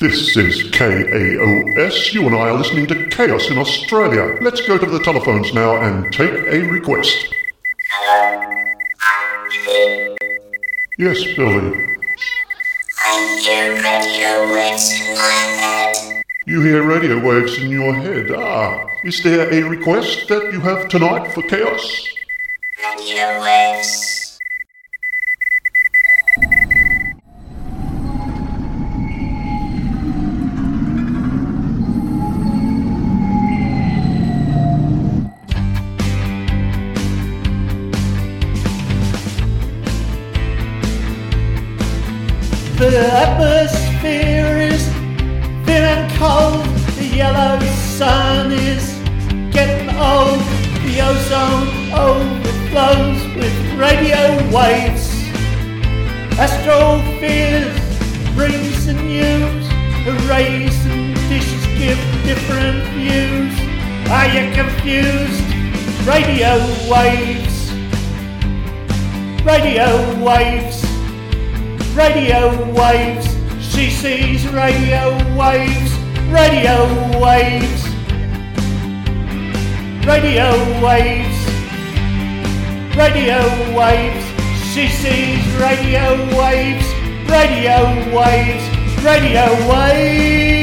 This is KAOS. You and I are listening to Chaos in Australia. Let's go to the telephones now and take a request. Yes, Billy. I hear radio waves in my head. You hear radio waves in your head. Ah, is there a request that you have tonight for Chaos? Radio waves. The atmosphere is thin and cold. The yellow sun is getting old. The ozone overflows with radio waves. Astrophiles brings the news. The rays and dishes give different views. Are you confused? Radio waves. Radio waves radio waves. She sees radio waves, radio waves, radio waves, radio waves. She sees radio waves, radio waves, radio waves.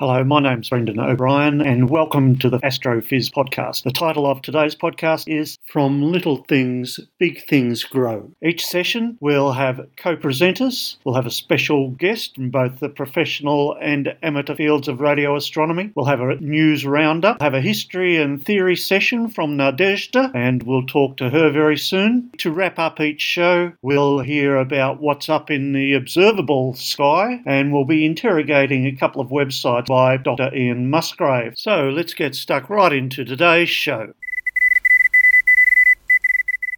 Hello, my name's Brendan O'Brien, and welcome to the Astrophiz podcast. The title of today's podcast is From Little Things, Big Things Grow. Each session we'll have co presenters, we'll have a special guest from both the professional and amateur fields of radio astronomy, we'll have a news roundup, have a history and theory session from Nadezhda, and we'll talk to her very soon. To wrap up each show, we'll hear about what's up in the observable sky, and we'll be interrogating a couple of websites by Dr. Ian Musgrave. So let's get stuck right into today's show.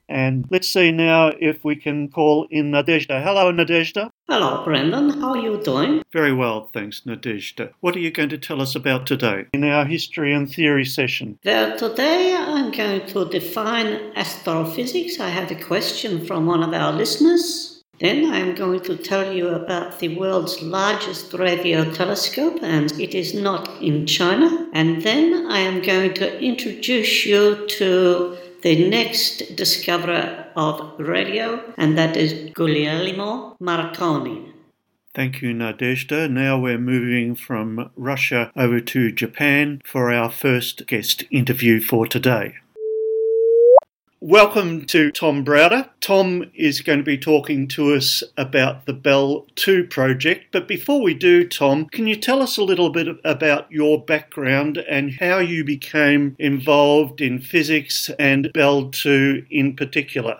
And let's see now if we can call in Nadezhda. Hello, Nadezhda. Hello, Brendan. How are you doing? Very well, thanks, Nadezhda. What are you going to tell us about today in our history and theory session? Well, today I'm going to define astrophysics. I have a question from one of our listeners. Then I'm going to tell you about the world's largest radio telescope, and it is not in China. And then I am going to introduce you to the next discoverer of radio, and that is Guglielmo Marconi. Thank you, Nadezhda. Now we're moving from Russia over to Japan for our first guest interview for today. Welcome to Tom Browder. Tom is going to be talking to us about the Belle 2 project. But before we do, Tom, can you tell us a little bit about your background and how you became involved in physics and Belle 2 in particular?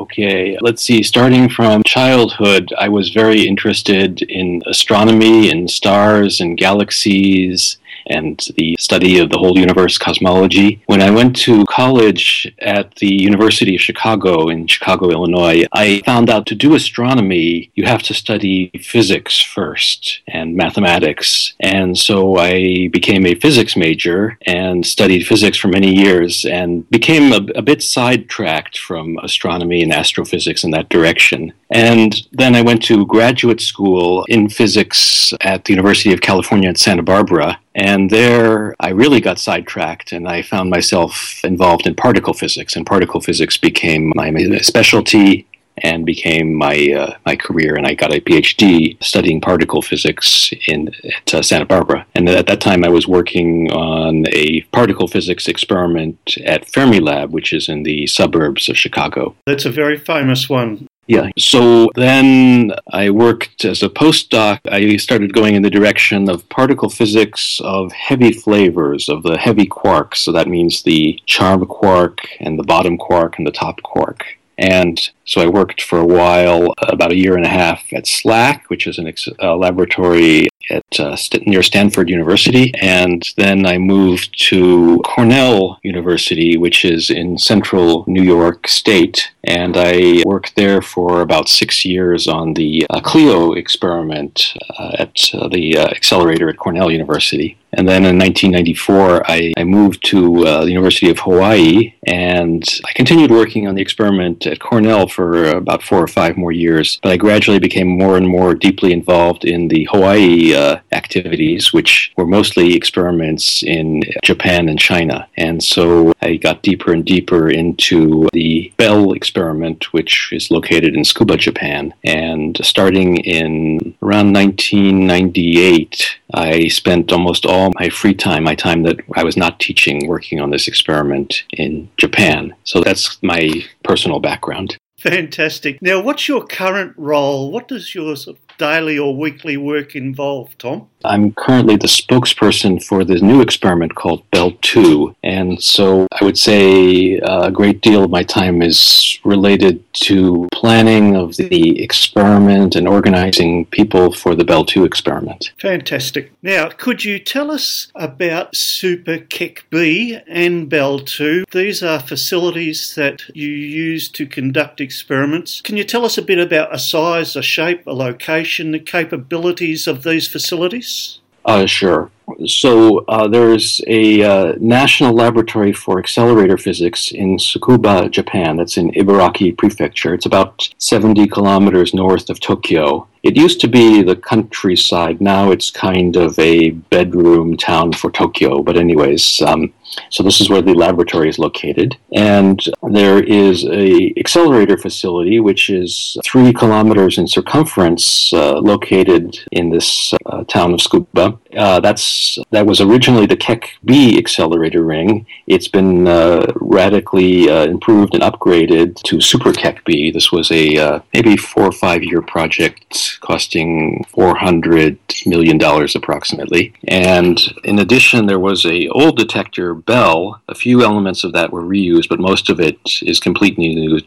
Okay, let's see. Starting from childhood, I was very interested in astronomy and stars and galaxies and the study of the whole universe cosmology. When I went to college at the University of Chicago in Chicago, Illinois, I found out to do astronomy, you have to study physics first and mathematics. And so I became a physics major and studied physics for many years and became a, a bit sidetracked from astronomy and astrophysics in that direction. And then I went to graduate school in physics at the University of California at Santa Barbara. And there I really got sidetracked and I found myself involved in particle physics. And particle physics became my specialty and became my uh, my career. And I got a PhD studying particle physics in at uh, Santa Barbara. And at that time, I was working on a particle physics experiment at Fermilab, which is in the suburbs of Chicago. That's a very famous one. Yeah. So then I worked as a postdoc. I started going in the direction of particle physics of heavy flavors, of the heavy quarks. So that means the charm quark and the bottom quark and the top quark. And so I worked for a while, about a year and a half, at SLAC, which is a ex- uh, laboratory at uh, St- near Stanford University, and then I moved to Cornell University, which is in central New York State, and I worked there for about six years on the uh, CLEO experiment uh, at uh, the accelerator at Cornell University. And then in 1994, I, I moved to uh, the University of Hawaii and I continued working on the experiment at Cornell for about four or five more years. But I gradually became more and more deeply involved in the Hawaii uh, activities, which were mostly experiments in Japan and China. And so I got deeper and deeper into the Belle experiment, which is located in Tsukuba, Japan. And starting in around 1998, I spent almost all my free time, my time that I was not teaching, working on this experiment in Japan. So that's my personal background. Fantastic. Now, what's your current role? What does your sort of daily or weekly work involve, Tom? I'm currently the spokesperson for this new experiment called Belle 2. And so I would say uh, a great deal of my time is related to planning of the experiment and organizing people for the Belle 2 experiment. Fantastic. Now, could you tell us about SuperKEKB and Belle 2? These are facilities that you use to conduct experiments. Can you tell us a bit about a size, a shape, a location, the capabilities of these facilities? Uh, sure. So uh, there's a uh, national laboratory for accelerator physics in Tsukuba, Japan. That's in Ibaraki Prefecture. It's about 70 kilometers north of Tokyo. It used to be the countryside. Now it's kind of a bedroom town for Tokyo. But anyways, um, so this is where the laboratory is located, and there is a accelerator facility which is three kilometers in circumference, uh, located in this uh, town of Tsukuba. Uh, that's that was originally the Keck B accelerator ring. It's been uh, radically uh, improved and upgraded to SuperKEKB. This was a uh, maybe four or five year project costing $400 million approximately. And in addition, there was a old detector, Belle. A few elements of that were reused, but most of it is completely new.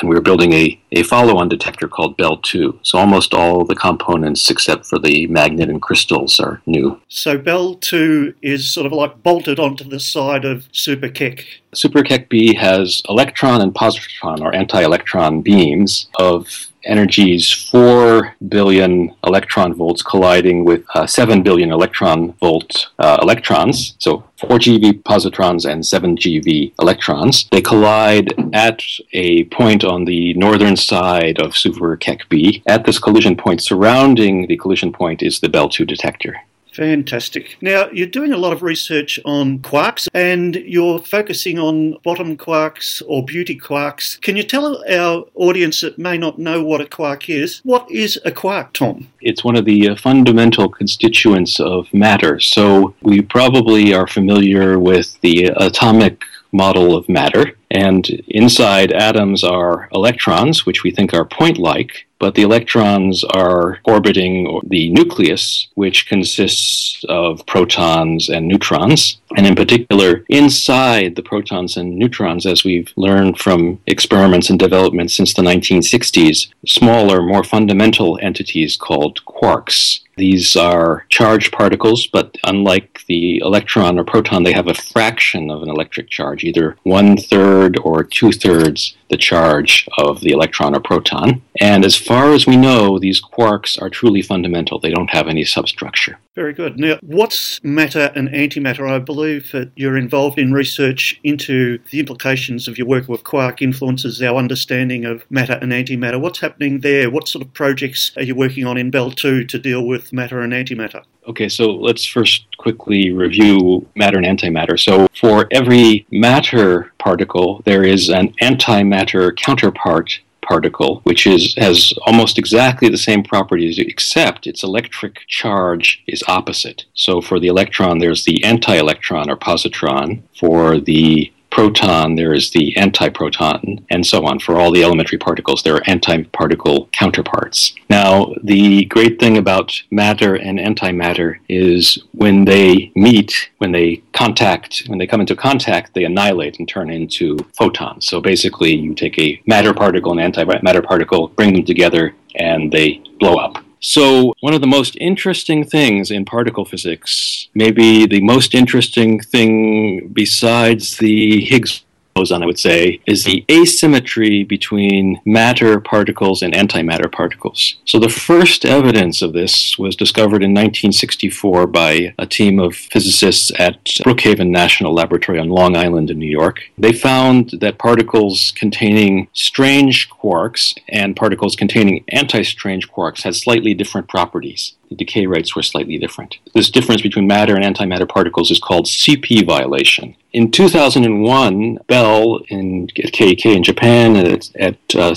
And we are building a, a follow on detector called Belle 2. So almost all the components, except for the magnet and crystals, are new. So Belle 2 is sort of like bolted onto the side of Super Keck. SuperKEKB has electron and positron, or anti electron beams, of energies 4 billion electron volts colliding with uh, 7 billion electron volt uh, electrons. So 4 GeV positrons and 7 GeV electrons. They collide at a point on the northern side of SuperKEKB. At this collision point, surrounding the collision point, is the Belle 2 detector. Fantastic. Now, you're doing a lot of research on quarks and you're focusing on bottom quarks or beauty quarks. Can you tell our audience that may not know what a quark is, what is a quark, Tom? It's one of the uh, fundamental constituents of matter. So, we probably are familiar with the atomic model of matter. And inside atoms are electrons, which we think are point like, but the electrons are orbiting the nucleus, which consists of protons and neutrons. And in particular, inside the protons and neutrons, as we've learned from experiments and developments since the 1960s, smaller, more fundamental entities called quarks. These are charged particles, but unlike the electron or proton, they have a fraction of an electric charge, either one third or two thirds the charge of the electron or proton. And as far as we know, these quarks are truly fundamental. They don't have any substructure. Very good. Now, what's matter and antimatter? I believe that you're involved in research into the implications of your work with quark influences our understanding of matter and antimatter. What's happening there? What sort of projects are you working on in Belle 2 to deal with matter and antimatter? Okay, so let's first quickly review matter and antimatter. So, for every matter particle, there is an antimatter counterpart particle, which is has almost exactly the same properties, except its electric charge is opposite. So for the electron, there's the anti-electron or positron. For the proton, there is the antiproton, and so on. For all the elementary particles, there are antiparticle counterparts. Now, the great thing about matter and antimatter is when they meet, when they contact, when they come into contact, they annihilate and turn into photons. So basically, you take a matter particle and antimatter particle, bring them together, and they blow up. So, one of the most interesting things in particle physics, maybe the most interesting thing besides the Higgs boson, I would say, is the asymmetry between matter particles and antimatter particles. So the first evidence of this was discovered in 1964 by a team of physicists at Brookhaven National Laboratory on Long Island in New York. They found that particles containing strange quarks and particles containing anti strange quarks had slightly different properties the decay rates were slightly different. This difference between matter and antimatter particles is called CP violation. In 2001, Belle in, at KEK in Japan, and at, at uh,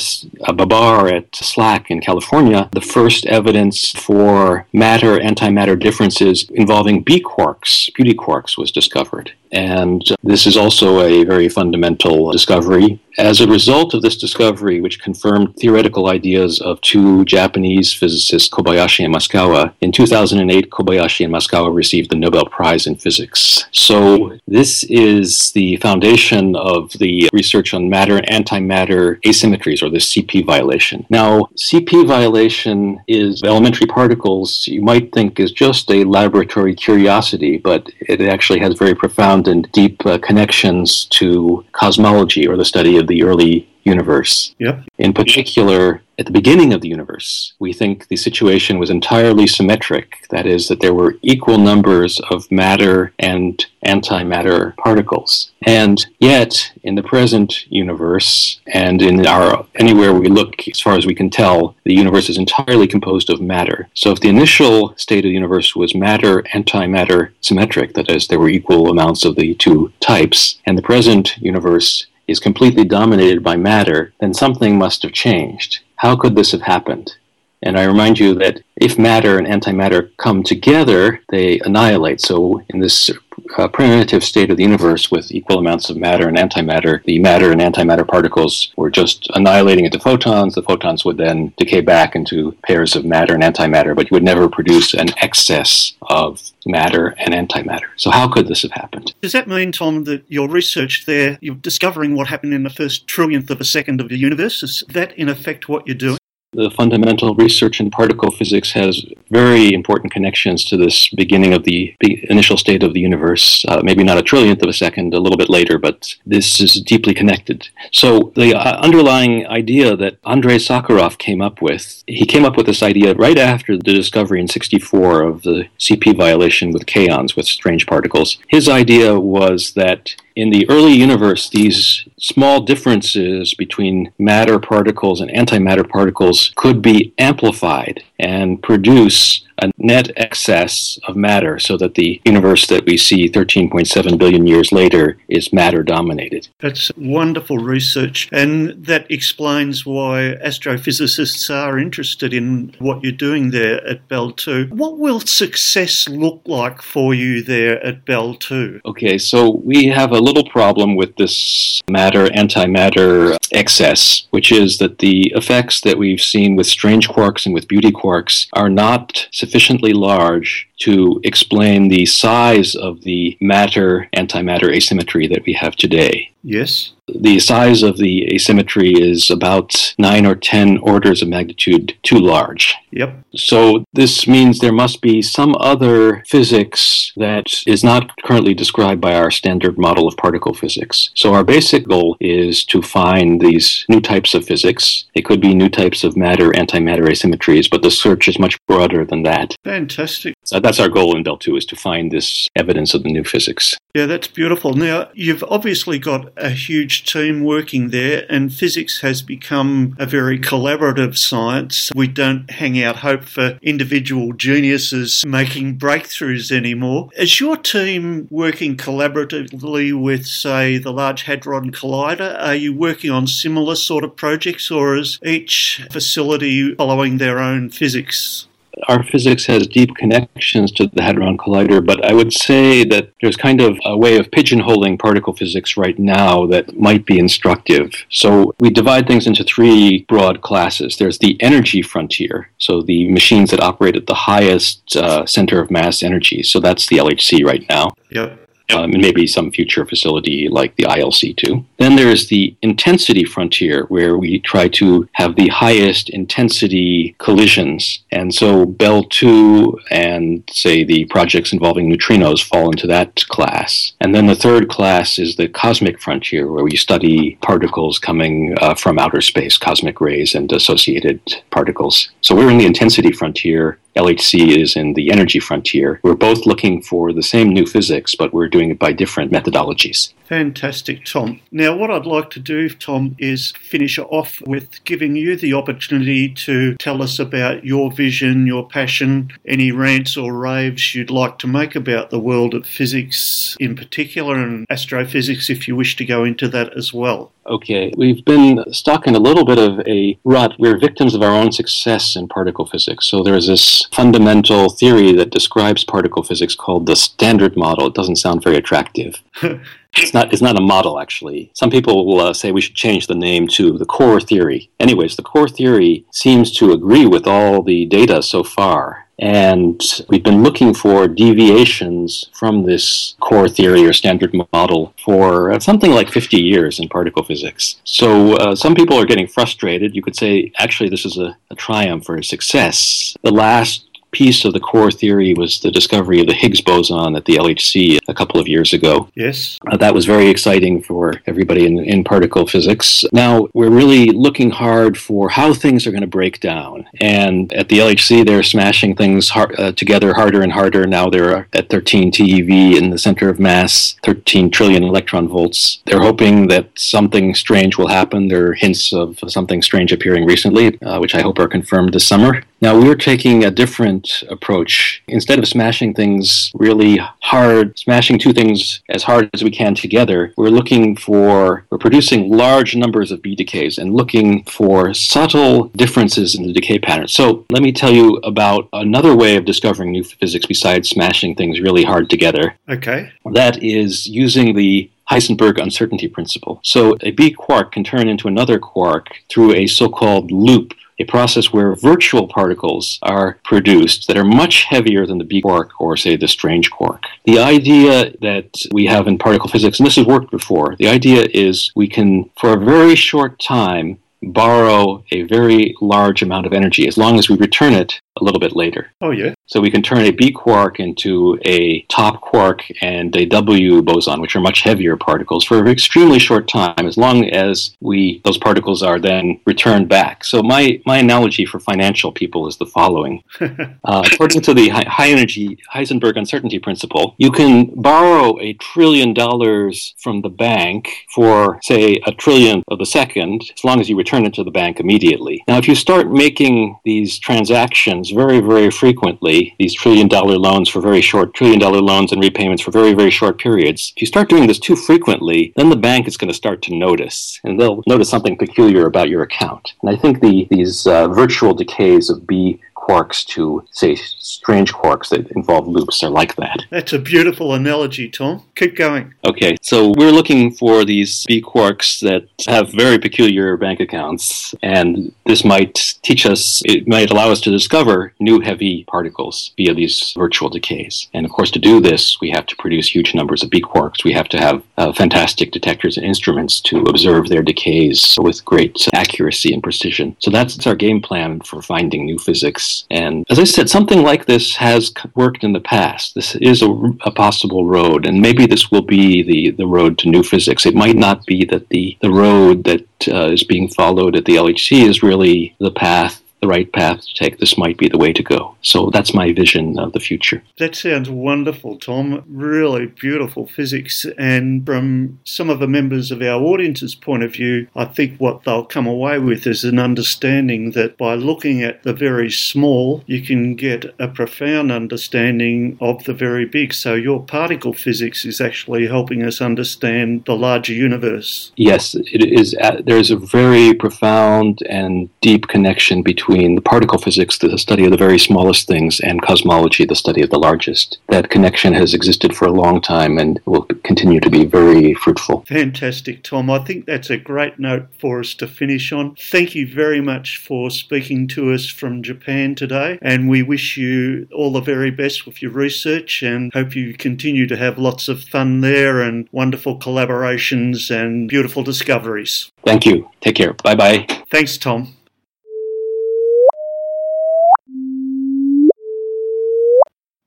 BaBar at SLAC in California, the first evidence for matter antimatter differences involving B quarks, beauty quarks, was discovered. And this is also a very fundamental discovery. As a result of this discovery, which confirmed theoretical ideas of two Japanese physicists, Kobayashi and Masukawa, in 2008, Kobayashi and Masukawa received the Nobel Prize in Physics. So this is the foundation of the research on matter and antimatter asymmetries, or the CP violation. Now, CP violation is elementary particles you might think is just a laboratory curiosity, but it actually has very profound and deep uh, connections to cosmology or the study of the early universe. Yep. In particular, at the beginning of the universe, we think the situation was entirely symmetric. That is, that there were equal numbers of matter and antimatter particles. And yet, in the present universe, and in our anywhere we look, as far as we can tell, the universe is entirely composed of matter. So, if the initial state of the universe was matter antimatter symmetric, that is, there were equal amounts of the two types, and the present universe is completely dominated by matter, then something must have changed. How could this have happened? And I remind you that if matter and antimatter come together, they annihilate. So, in this uh, primitive state of the universe with equal amounts of matter and antimatter, the matter and antimatter particles were just annihilating into photons. The photons would then decay back into pairs of matter and antimatter, but you would never produce an excess of matter and antimatter. So, how could this have happened? Does that mean, Tom, that your research there, you're discovering what happened in the first trillionth of a second of the universe? Is that, in effect, what you're doing? The fundamental research in particle physics has very important connections to this beginning of the initial state of the universe. Uh, maybe not a trillionth of a second, a little bit later, but this is deeply connected. So the uh, underlying idea that Andrei Sakharov came up with, he came up with this idea right after the discovery in 64 of the CP violation with kaons, with strange particles. His idea was that in the early universe, these small differences between matter particles and antimatter particles could be amplified and produce a net excess of matter so that the universe that we see 13.7 billion years later is matter dominated. That's wonderful research, and that explains why astrophysicists are interested in what you're doing there at Belle 2. What will success look like for you there at Belle 2? Okay, so we have a little problem with this matter antimatter excess, which is that the effects that we've seen with strange quarks and with beauty quarks are not sufficiently large to explain the size of the matter antimatter asymmetry that we have today. Yes. The size of the asymmetry is about 9 or 10 orders of magnitude too large. Yep. So this means there must be some other physics that is not currently described by our standard model of particle physics. So our basic goal is to find these new types of physics. It could be new types of matter antimatter asymmetries, but the search is much broader than that. Fantastic. So that's our goal in Belle 2 is to find this evidence of the new physics. Yeah, that's beautiful. Now, you've obviously got a huge team working there, and physics has become a very collaborative science. We don't hang out hope for individual geniuses making breakthroughs anymore. Is your team working collaboratively with, say, the Large Hadron Collider? Are you working on similar sort of projects, or is each facility following their own physics? Our physics has deep connections to the Hadron Collider, but I would say that there's kind of a way of pigeonholing particle physics right now that might be instructive. So we divide things into three broad classes. There's the energy frontier, so the machines that operate at the highest uh, center of mass energy. So that's the LHC right now. Yep. Um, and maybe some future facility like the ILC2. Then there's the intensity frontier, where we try to have the highest intensity collisions. And so Belle 2 and, say, the projects involving neutrinos fall into that class. And then the third class is the cosmic frontier, where we study particles coming uh, from outer space, cosmic rays and associated particles. So we're in the intensity frontier LHC is in the energy frontier. We're both looking for the same new physics, but we're doing it by different methodologies. Fantastic, Tom. Now, what I'd like to do, Tom, is finish off with giving you the opportunity to tell us about your vision, your passion, any rants or raves you'd like to make about the world of physics in particular and astrophysics if you wish to go into that as well. Okay, we've been stuck in a little bit of a rut. We're victims of our own success in particle physics. So there's this fundamental theory that describes particle physics called the standard model. It doesn't sound very attractive. it's not. It's not a model, actually. Some people will uh, say we should change the name to the core theory. Anyways, the core theory seems to agree with all the data so far. And we've been looking for deviations from this core theory or standard model for something like 50 years in particle physics. So uh, some people are getting frustrated. You could say, actually, this is a, a triumph or a success. The last piece of the core theory was the discovery of the Higgs boson at the LHC a couple of years ago. Yes. Uh, that was very exciting for everybody in, in particle physics. Now we're really looking hard for how things are going to break down. And at the LHC, they're smashing things hard, uh, together harder and harder. Now they're at 13 TeV in the center of mass, 13 trillion electron volts. They're hoping that something strange will happen. There are hints of something strange appearing recently, uh, which I hope are confirmed this summer. Now we're taking a different approach. Instead of smashing things really hard, smashing two things as hard as we can together, we're looking for, we're producing large numbers of B decays and looking for subtle differences in the decay pattern. So let me tell you about another way of discovering new physics besides smashing things really hard together. Okay. That is using the Heisenberg uncertainty principle. So a B quark can turn into another quark through a so called loop a process where virtual particles are produced that are much heavier than the B quark or, say, the strange quark. The idea that we have in particle physics, and this has worked before, the idea is we can, for a very short time, borrow a very large amount of energy as long as we return it a little bit later. Oh, yeah. So we can turn a B quark into a top quark and a W boson, which are much heavier particles, for an extremely short time, as long as we those particles are then returned back. So my, my analogy for financial people is the following. uh, according to the high, high energy Heisenberg uncertainty principle, you can borrow a trillion dollars from the bank for, say, a trillion of the second, as long as you return it to the bank immediately. Now, if you start making these transactions very, very frequently, these trillion dollar loans for very short, trillion dollar loans and repayments for very, very short periods. If you start doing this too frequently, then the bank is going to start to notice, and they'll notice something peculiar about your account. And I think the, these uh, virtual decays of B quarks to, say, strange quarks that involve loops are like that. That's a beautiful analogy, Tom. Keep going. Okay, so we're looking for these B quarks that have very peculiar bank accounts, and this might teach us, it might allow us to discover new heavy particles via these virtual decays. And of course, to do this, we have to produce huge numbers of B quarks. We have to have uh, fantastic detectors and instruments to observe their decays with great accuracy and precision. So that's our game plan for finding new physics and as I said, something like this has worked in the past. This is a, a, possible road, and maybe this will be the, the road to new physics. It might not be that the, the road that uh, is being followed at the LHC is really the path the right path to take. This might be the way to go. So that's my vision of the future. That sounds wonderful, Tom. Really beautiful physics. And from some of the members of our audience's point of view, I think what they'll come away with is an understanding that by looking at the very small, you can get a profound understanding of the very big. So your particle physics is actually helping us understand the larger universe. Yes, it is. Uh, there's a very profound and deep connection between between the particle physics, the study of the very smallest things, and cosmology, the study of the largest. That connection has existed for a long time and will continue to be very fruitful. Fantastic, Tom. I think that's a great note for us to finish on. Thank you very much for speaking to us from Japan today, and we wish you all the very best with your research and hope you continue to have lots of fun there and wonderful collaborations and beautiful discoveries. Thank you. Take care. Bye bye. Thanks, Tom.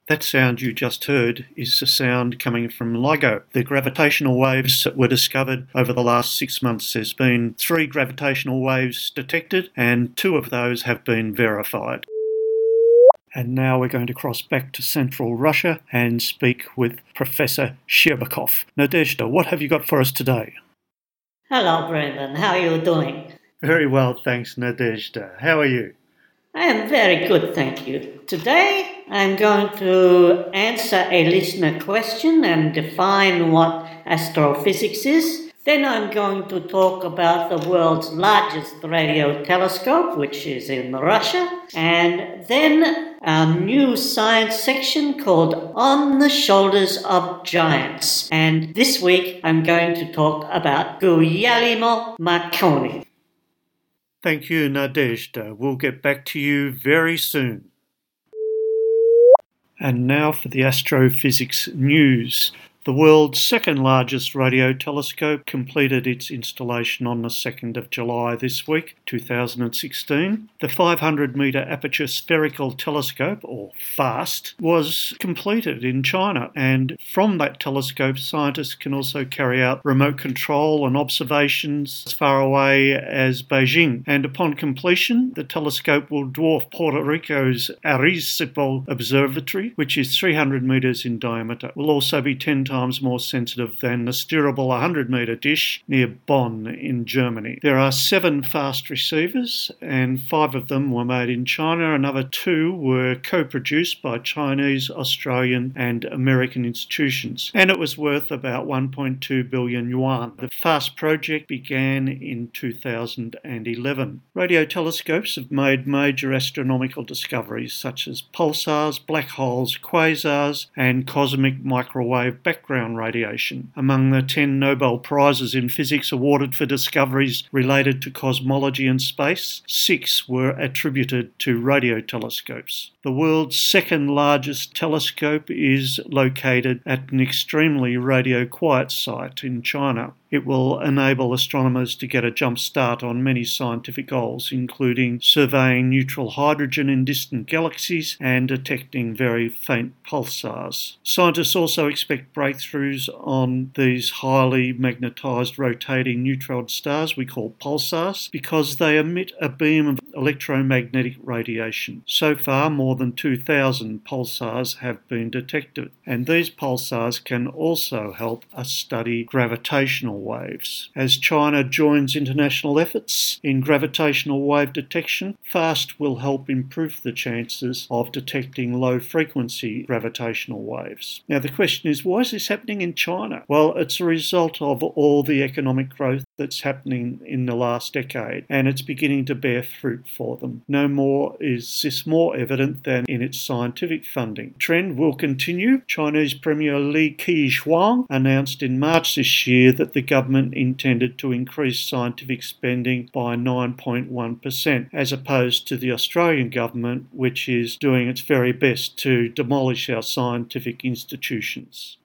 That sound you just heard is the sound coming from LIGO. The gravitational waves that were discovered over the last six months. There's been three gravitational waves detected, and two of those have been verified. And now we're going to cross back to central Russia and speak with Professor Shcherbakov. Nadezhda, what have you got for us today? Hello, Brendan. How are you doing? Very well, thanks, Nadezhda. How are you? I am very good, thank you. Today I'm going to answer a listener question and define what astrophysics is. Then I'm going to talk about the world's largest radio telescope, which is in Russia. And then a new science section called On the Shoulders of Giants. And this week I'm going to talk about Guglielmo Marconi. Thank you, Nadezhda. Uh, we'll get back to you very soon. And now for the astrophysics news. The world's second largest radio telescope completed its installation on the 2nd of July this week, 2016. The 500 metre aperture spherical telescope, or FAST, was completed in China, and from that telescope, scientists can also carry out remote control and observations as far away as Beijing. And upon completion, the telescope will dwarf Puerto Rico's Arecibo Observatory, which is 300 metres in diameter. It will also be 10 times times more sensitive than the steerable 100 metre dish near Bonn in Germany. There are seven FAST receivers, and five of them were made in China. Another two were co produced by Chinese, Australian, and American institutions, and it was worth about 1.2 billion yuan. The FAST project began in 2011. Radio telescopes have made major astronomical discoveries such as pulsars, black holes, quasars, and cosmic microwave background background radiation. Among the 10 Nobel Prizes in physics awarded for discoveries related to cosmology and space, six were attributed to radio telescopes. The world's second largest telescope is located at an extremely radio quiet site in China. It will enable astronomers to get a jump start on many scientific goals, including surveying neutral hydrogen in distant galaxies and detecting very faint pulsars. Scientists also expect breakthroughs on these highly magnetized rotating neutron stars we call pulsars because they emit a beam of electromagnetic radiation. So far, more than 2,000 pulsars have been detected, and these pulsars can also help us study gravitational waves. As China joins international efforts in gravitational wave detection, FAST will help improve the chances of detecting low frequency gravitational waves. Now, the question is why is this happening in China? Well, it's a result of all the economic growth that's happening in the last decade, and it's beginning to bear fruit for them. No more is this more evident than in its scientific funding. Trend will continue. Chinese Premier Li Keqiang announced in March this year that the government intended to increase scientific spending by 9.1%, as opposed to the Australian government, which is doing its very best to demolish our scientific institutions.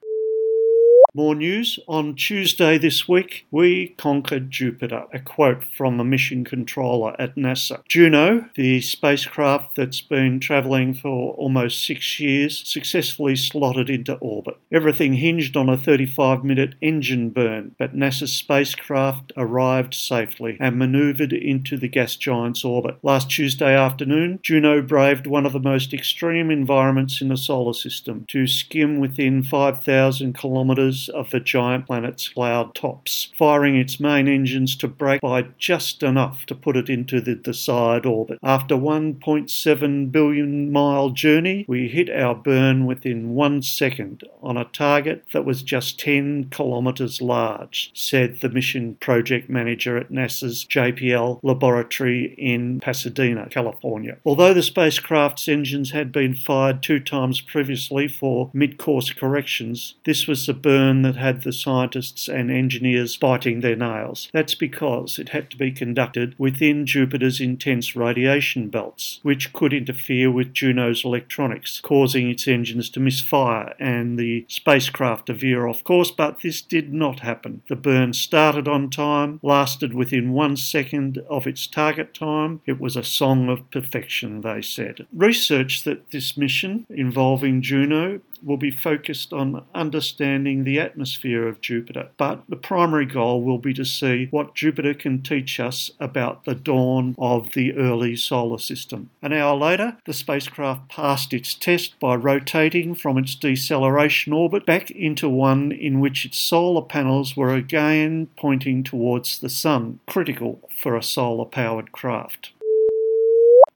More news. On Tuesday this week, we conquered Jupiter. A quote from the mission controller at NASA. Juno, the spacecraft that's been travelling for almost six years, successfully slotted into orbit. Everything hinged on a 35 minute engine burn, but NASA's spacecraft arrived safely and manoeuvred into the gas giant's orbit. Last Tuesday afternoon, Juno braved one of the most extreme environments in the solar system to skim within 5,000 kilometres of the giant planet's cloud tops, firing its main engines to brake by just enough to put it into the desired orbit. After 1.7 billion mile journey, we hit our burn within one second on a target that was just 10 kilometres large, said the mission project manager at NASA's JPL laboratory in Pasadena, California. Although the spacecraft's engines had been fired two times previously for mid course corrections, this was the burn that had the scientists and engineers biting their nails. That's because it had to be conducted within Jupiter's intense radiation belts, which could interfere with Juno's electronics, causing its engines to misfire and the spacecraft to veer off course, but this did not happen. The burn started on time, lasted within one second of its target time. It was a song of perfection, they said. Research that this mission involving Juno will be focused on understanding the atmosphere of Jupiter, but the primary goal will be to see what Jupiter can teach us about the dawn of the early solar system. An hour later, the spacecraft passed its test by rotating from its deceleration orbit back into one in which its solar panels were again pointing towards the Sun, critical for a solar powered craft.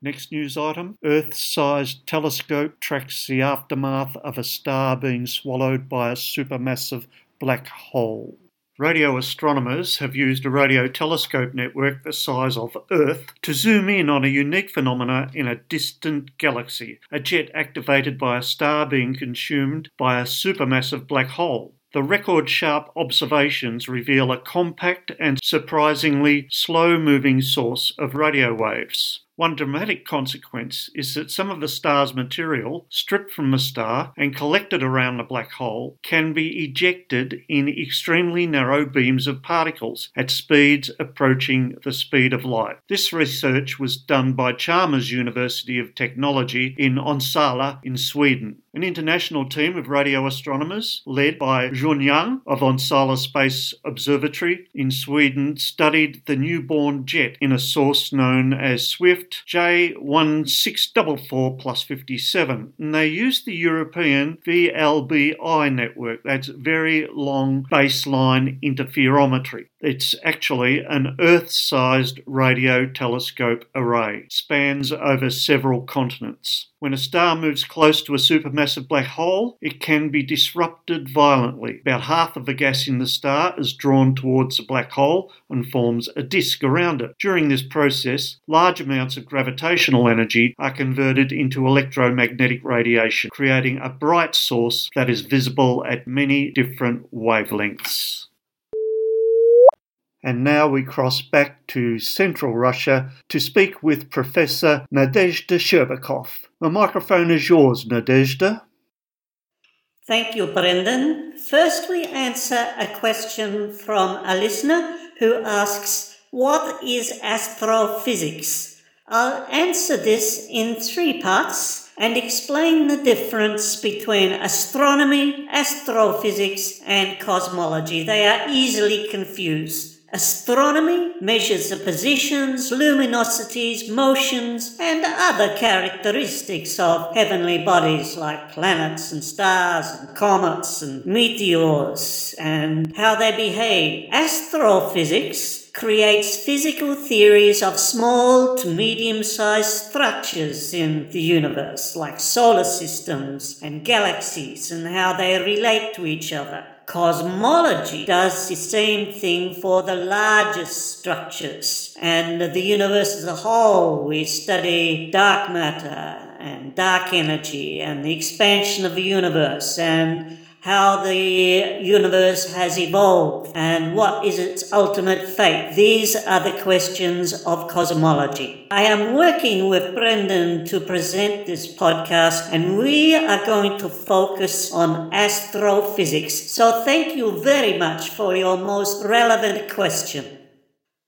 Next news item Earth sized telescope tracks the aftermath of a star being swallowed by a supermassive black hole. Radio astronomers have used a radio telescope network the size of Earth to zoom in on a unique phenomena in a distant galaxy, a jet activated by a star being consumed by a supermassive black hole. The record sharp observations reveal a compact and surprisingly slow moving source of radio waves. One dramatic consequence is that some of the star's material, stripped from the star and collected around the black hole, can be ejected in extremely narrow beams of particles at speeds approaching the speed of light. This research was done by Chalmers University of Technology in Onsala in Sweden. An international team of radio astronomers, led by Jun Yang of Onsala Space Observatory in Sweden, studied the newborn jet in a source known as Swift J1644 plus 57. And they used the European VLBI network. That's Very Long Baseline Interferometry. It's actually an Earth sized radio telescope array, spans over several continents. When a star moves close to a supermassive black hole, it can be disrupted violently. About half of the gas in the star is drawn towards the black hole and forms a disk around it. During this process, large amounts of gravitational energy are converted into electromagnetic radiation, creating a bright source that is visible at many different wavelengths. And now we cross back to central Russia to speak with Professor Nadezhda Sherbakov. The microphone is yours, Nadezhda. Thank you, Brendan. First, we answer a question from a listener who asks, What is astrophysics? I'll answer this in three parts and explain the difference between astronomy, astrophysics, and cosmology. They are easily confused. Astronomy measures the positions, luminosities, motions, and other characteristics of heavenly bodies like planets and stars and comets and meteors and how they behave. Astrophysics creates physical theories of small to medium sized structures in the universe, like solar systems and galaxies, and how they relate to each other. Cosmology does the same thing for the largest structures and the universe as a whole. We study dark matter and dark energy and the expansion of the universe and how the universe has evolved and what is its ultimate fate. These are the questions of cosmology. I am working with Brendan to present this podcast and we are going to focus on astrophysics. So thank you very much for your most relevant question.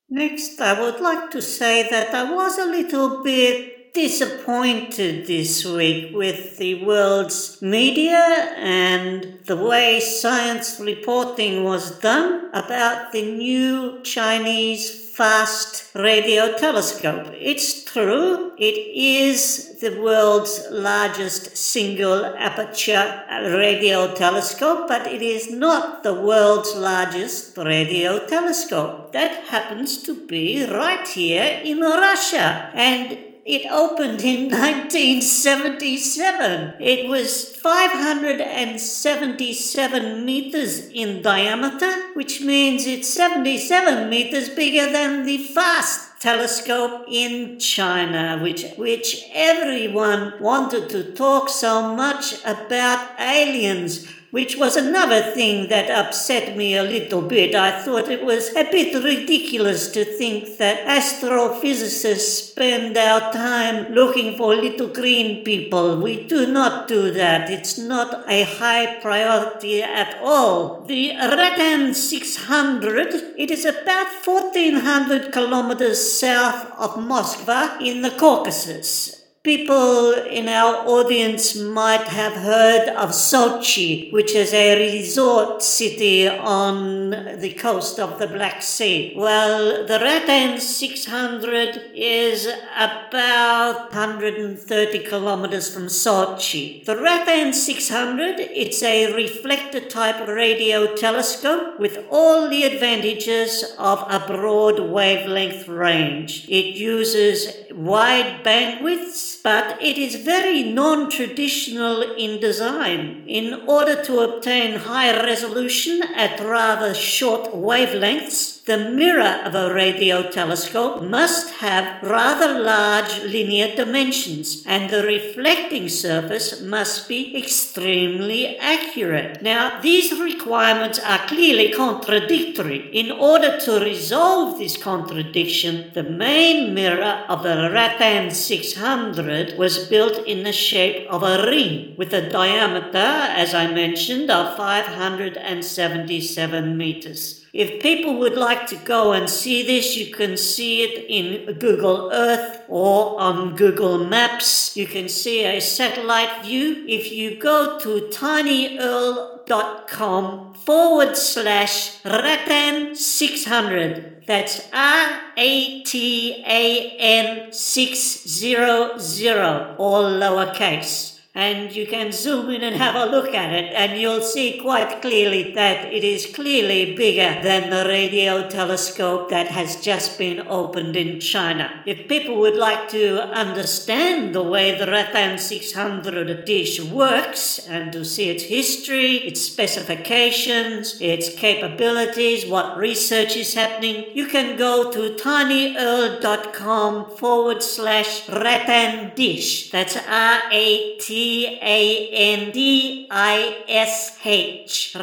Next, I would like to say that I was a little bit disappointed this week with the world's media and the way science reporting was done about the new Chinese FAST radio telescope. It's true, it is the world's largest single aperture radio telescope, but it is not the world's largest radio telescope. That happens to be right here in Russia. And it opened in 1977. It was 577 meters in diameter, which means it's 77 meters bigger than the FAST telescope in China, which, which everyone wanted to talk so much about aliens which was another thing that upset me a little bit. I thought it was a bit ridiculous to think that astrophysicists spend our time looking for little green people. We do not do that. It's not a high priority at all. The Ratan 600, it is about 1400 kilometers south of Moscow in the Caucasus. People in our audience might have heard of Sochi, which is a resort city on the coast of the Black Sea. Well, the Ratan 600 is about 130 kilometers from Sochi. The Ratan 600, it's a reflector type radio telescope with all the advantages of a broad wavelength range. It uses wide bandwidths but it is very non traditional in design. In order to obtain high resolution at rather short wavelengths, the mirror of a radio telescope must have rather large linear dimensions and the reflecting surface must be extremely accurate. Now, these requirements are clearly contradictory. In order to resolve this contradiction, the main mirror of the Ratan 600 was built in the shape of a ring with a diameter, as I mentioned, of 577 meters. If people would like to go and see this, you can see it in Google Earth or on Google Maps. You can see a satellite view. If you go to tinyurl.com forward slash Ratan 600, that's R A T A N 600, all lowercase and you can zoom in and have a look at it, and you'll see quite clearly that it is clearly bigger than the radio telescope that has just been opened in China. If people would like to understand the way the Ratan 600 dish works and to see its history, its specifications, its capabilities, what research is happening, you can go to tinyurl.com forward slash Ratan dish. That's R A T a N D I S H,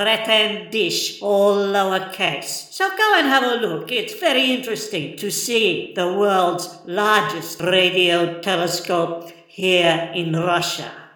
dish, all lowercase. So go and have a look. It's very interesting to see the world's largest radio telescope here in Russia.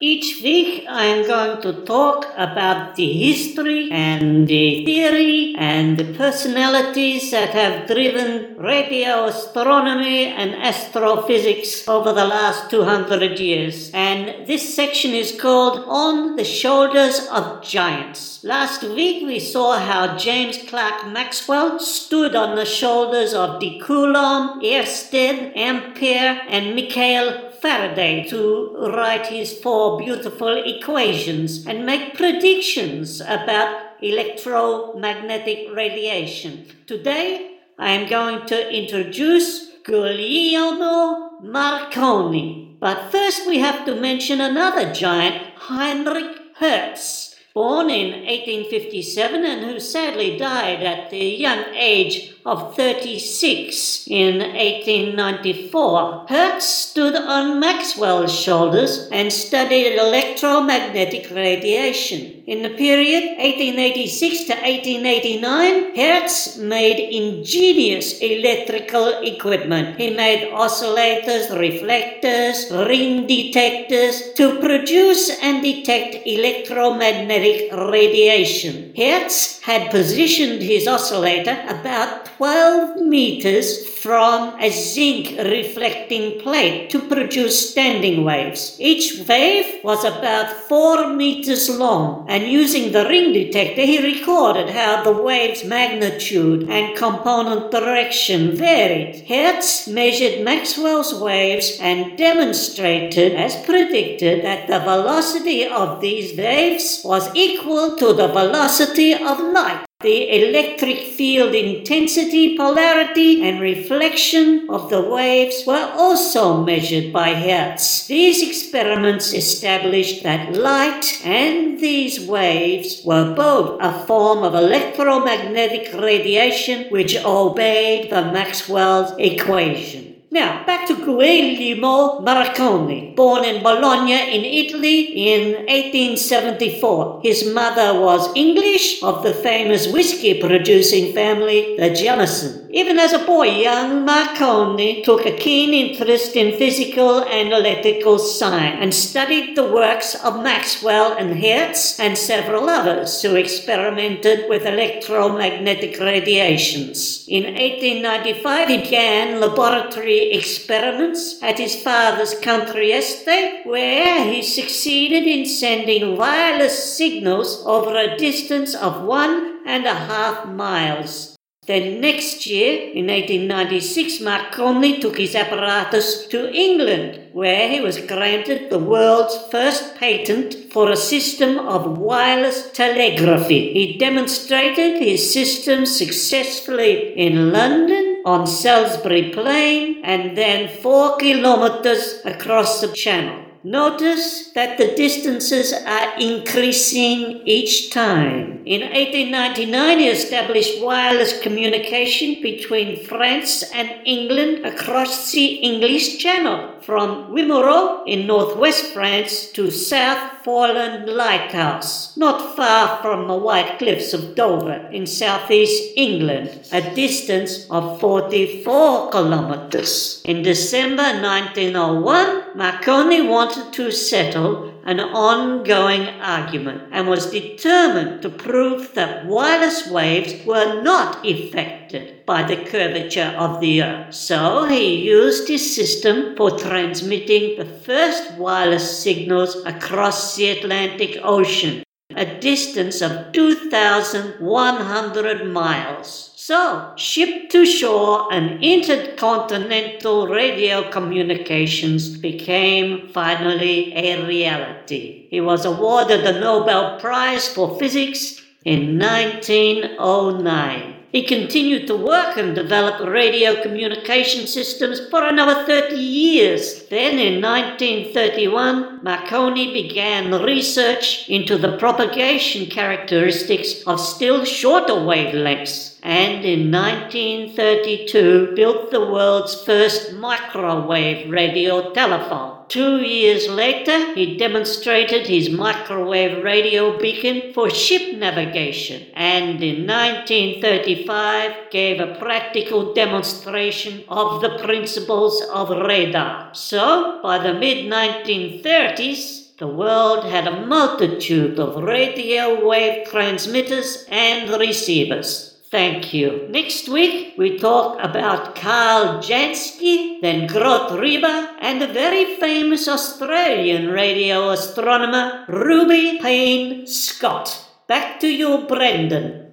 Each week I am going to talk about the history and the theory and the personalities that have driven radio astronomy and astrophysics over the last 200 years. And this section is called On the Shoulders of Giants. Last week we saw how James Clerk Maxwell stood on the shoulders of de Coulomb, Oersted, Ampere, and Michael Faraday to write his four beautiful equations and make predictions about electromagnetic radiation. Today, I am going to introduce Guglielmo Marconi. But first, we have to mention another giant, Heinrich Hertz born in 1857 and who sadly died at the young age of 36 in 1894. Hertz stood on Maxwell's shoulders and studied electromagnetic radiation. In the period 1886 to 1889, Hertz made ingenious electrical equipment. He made oscillators, reflectors, ring detectors to produce and detect electromagnetic radiation. Hertz had positioned his oscillator about 12 meters from a zinc reflecting plate to produce standing waves. Each wave was about 4 meters long, and using the ring detector, he recorded how the wave's magnitude and component direction varied. Hertz measured Maxwell's waves and demonstrated, as predicted, that the velocity of these waves was equal to the velocity of light. The electric field intensity, polarity, and reflection of the waves were also measured by Hertz. These experiments established that light and these waves were both a form of electromagnetic radiation which obeyed the Maxwell's equation. Now, back to Guglielmo Marconi, born in Bologna in Italy in 1874. His mother was English of the famous whiskey producing family, the Jameson. Even as a boy, young Marconi took a keen interest in physical and electrical science and studied the works of Maxwell and Hertz and several others who experimented with electromagnetic radiations. In 1895, he began laboratory experiments at his father's country estate, where he succeeded in sending wireless signals over a distance of one and a half miles. Then next year, in 1896, Marconi took his apparatus to England, where he was granted the world's first patent for a system of wireless telegraphy. He demonstrated his system successfully in London, on Salisbury Plain, and then four kilometers across the channel. Notice that the distances are increasing each time. In 1899, he established wireless communication between France and England across the English Channel, from Wimereux in northwest France to South Foreland Lighthouse, not far from the White Cliffs of Dover in southeast England, a distance of 44 kilometers. In December 1901, Marconi wanted to settle an ongoing argument and was determined to prove that wireless waves were not affected by the curvature of the Earth. So he used his system for transmitting the first wireless signals across the Atlantic Ocean, a distance of 2,100 miles. So, ship to shore and intercontinental radio communications became finally a reality. He was awarded the Nobel Prize for Physics in 1909. He continued to work and develop radio communication systems for another 30 years. Then in 1931, Marconi began research into the propagation characteristics of still shorter wavelengths and in 1932 built the world's first microwave radio telephone. Two years later, he demonstrated his microwave radio beacon for ship navigation, and in 1935 gave a practical demonstration of the principles of radar. So, by the mid 1930s, the world had a multitude of radio wave transmitters and receivers. Thank you. Next week, we talk about Carl Jansky, then Grote Reber, and the very famous Australian radio astronomer Ruby Payne Scott. Back to you, Brendan.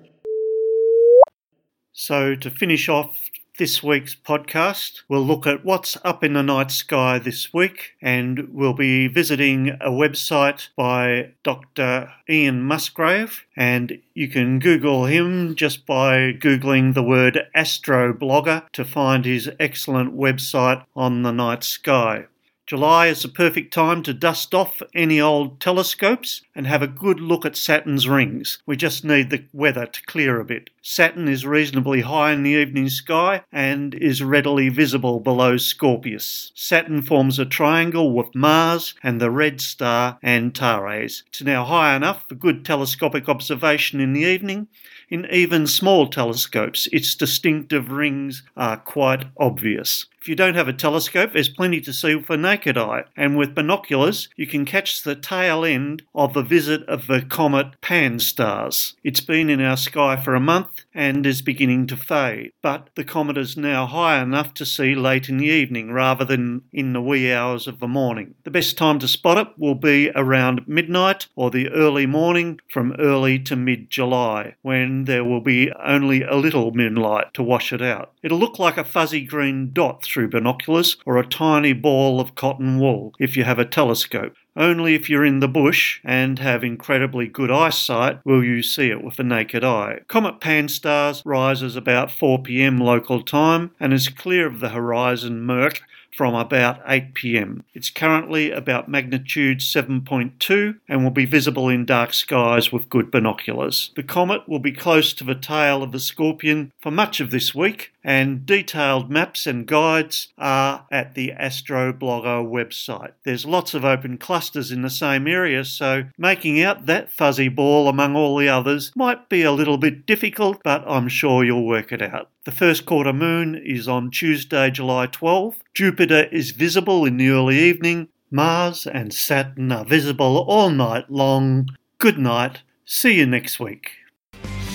So, to finish off this week's podcast. We'll look at what's up in the night sky this week, and we'll be visiting a website by Dr. Ian Musgrave. And you can Google him just by Googling the word astroblogger to find his excellent website on the night sky. July is the perfect time to dust off any old telescopes and have a good look at Saturn's rings. We just need the weather to clear a bit. Saturn is reasonably high in the evening sky and is readily visible below Scorpius. Saturn forms a triangle with Mars and the red star Antares. It's now high enough for good telescopic observation in the evening. In even small telescopes, its distinctive rings are quite obvious. If you don't have a telescope, there's plenty to see with the naked eye, and with binoculars, you can catch the tail end of the visit of the comet Pan-STARRS. It's been in our sky for a month and is beginning to fade, but the comet is now high enough to see late in the evening rather than in the wee hours of the morning. The best time to spot it will be around midnight or the early morning from early to mid July, when there will be only a little moonlight to wash it out. It'll look like a fuzzy green dot through binoculars or a tiny ball of cotton wool if you have a telescope. Only if you're in the bush and have incredibly good eyesight will you see it with the naked eye. Comet Pan-STARRS rises about 4 pm local time and is clear of the horizon murk from about 8 pm. It's currently about magnitude 7.2 and will be visible in dark skies with good binoculars. The comet will be close to the tail of the Scorpion for much of this week, and detailed maps and guides are at the Astroblogger website. There's lots of open clusters in the same area, so making out that fuzzy ball among all the others might be a little bit difficult, but I'm sure you'll work it out. The first quarter moon is on Tuesday, July 12. Jupiter is visible in the early evening. Mars and Saturn are visible all night long. Good night. See you next week.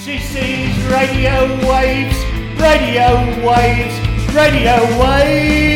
She sees radio waves, radio waves, radio waves.